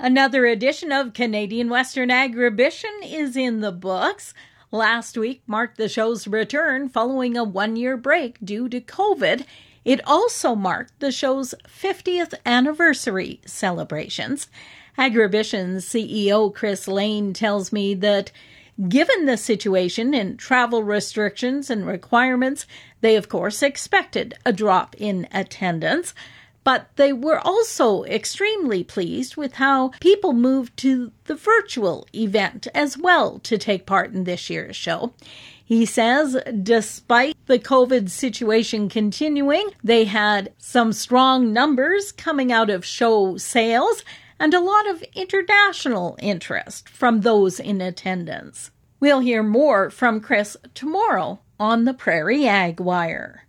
Another edition of Canadian Western Agribition is in the books. Last week marked the show's return following a one year break due to COVID. It also marked the show's 50th anniversary celebrations. Agribition's CEO Chris Lane tells me that given the situation and travel restrictions and requirements, they of course expected a drop in attendance but they were also extremely pleased with how people moved to the virtual event as well to take part in this year's show. He says, despite the COVID situation continuing, they had some strong numbers coming out of show sales and a lot of international interest from those in attendance. We'll hear more from Chris tomorrow on the Prairie Ag Wire.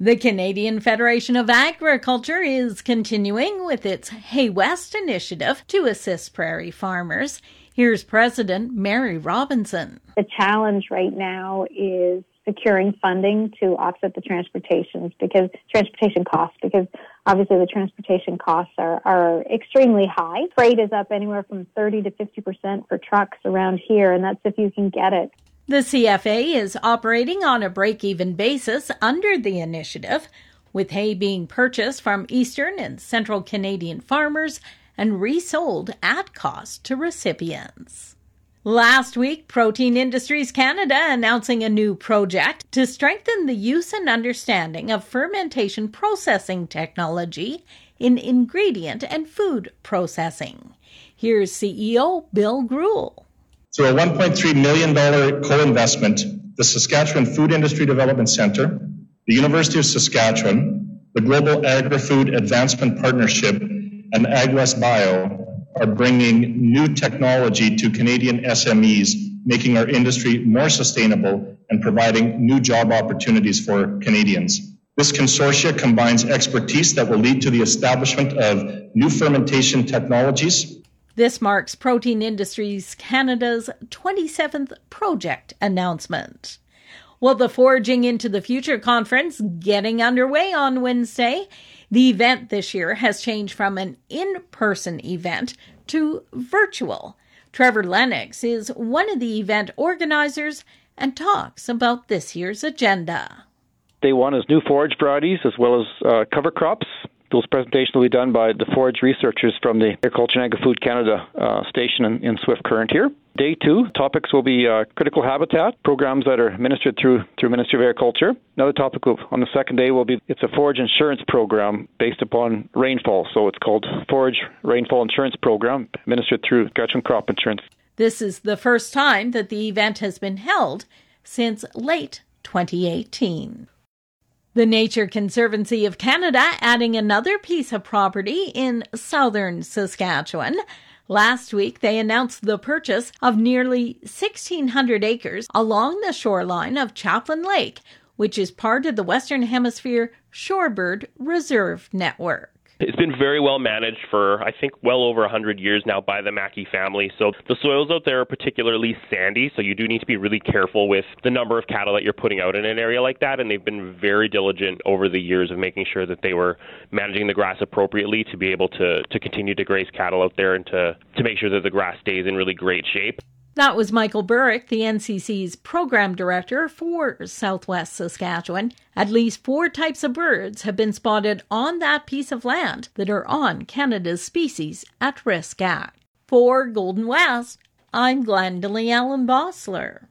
The Canadian Federation of Agriculture is continuing with its Hay West initiative to assist prairie farmers. Here's President Mary Robinson. The challenge right now is securing funding to offset the transportations because transportation costs because obviously the transportation costs are, are extremely high. Freight is up anywhere from 30 to 50% for trucks around here and that's if you can get it. The CFA is operating on a break even basis under the initiative, with hay being purchased from eastern and central Canadian farmers and resold at cost to recipients. Last week, Protein Industries Canada announcing a new project to strengthen the use and understanding of fermentation processing technology in ingredient and food processing. Here's CEO Bill Greuel. Through a $1.3 million co-investment, the Saskatchewan Food Industry Development Center, the University of Saskatchewan, the Global Agri-Food Advancement Partnership, and AgWest Bio are bringing new technology to Canadian SMEs, making our industry more sustainable and providing new job opportunities for Canadians. This consortia combines expertise that will lead to the establishment of new fermentation technologies, this marks Protein Industries Canada's 27th project announcement. Well, the Foraging into the Future conference getting underway on Wednesday. The event this year has changed from an in person event to virtual. Trevor Lennox is one of the event organizers and talks about this year's agenda. Day one is new forage varieties as well as uh, cover crops those presentations will be done by the forage researchers from the Agriculture and Agri-Food Canada uh, station in, in, Swift Current here. Day two topics will be uh, critical habitat programs that are administered through through Ministry of Agriculture. Another topic on the second day will be it's a forage insurance program based upon rainfall. So it's called Forage Rainfall Insurance Program administered through Saskatchewan Crop Insurance. This is the first time that the event has been held since late 2018. The Nature Conservancy of Canada adding another piece of property in southern Saskatchewan. Last week, they announced the purchase of nearly 1,600 acres along the shoreline of Chaplin Lake, which is part of the Western Hemisphere Shorebird Reserve Network. It's been very well managed for, I think, well over 100 years now by the Mackey family. So the soils out there are particularly sandy, so you do need to be really careful with the number of cattle that you're putting out in an area like that. And they've been very diligent over the years of making sure that they were managing the grass appropriately to be able to, to continue to graze cattle out there and to, to make sure that the grass stays in really great shape. That was Michael Burrick, the NCC's program director for Southwest Saskatchewan. At least four types of birds have been spotted on that piece of land that are on Canada's Species at Risk Act. For Golden West, I'm Glendalee Allen Bossler.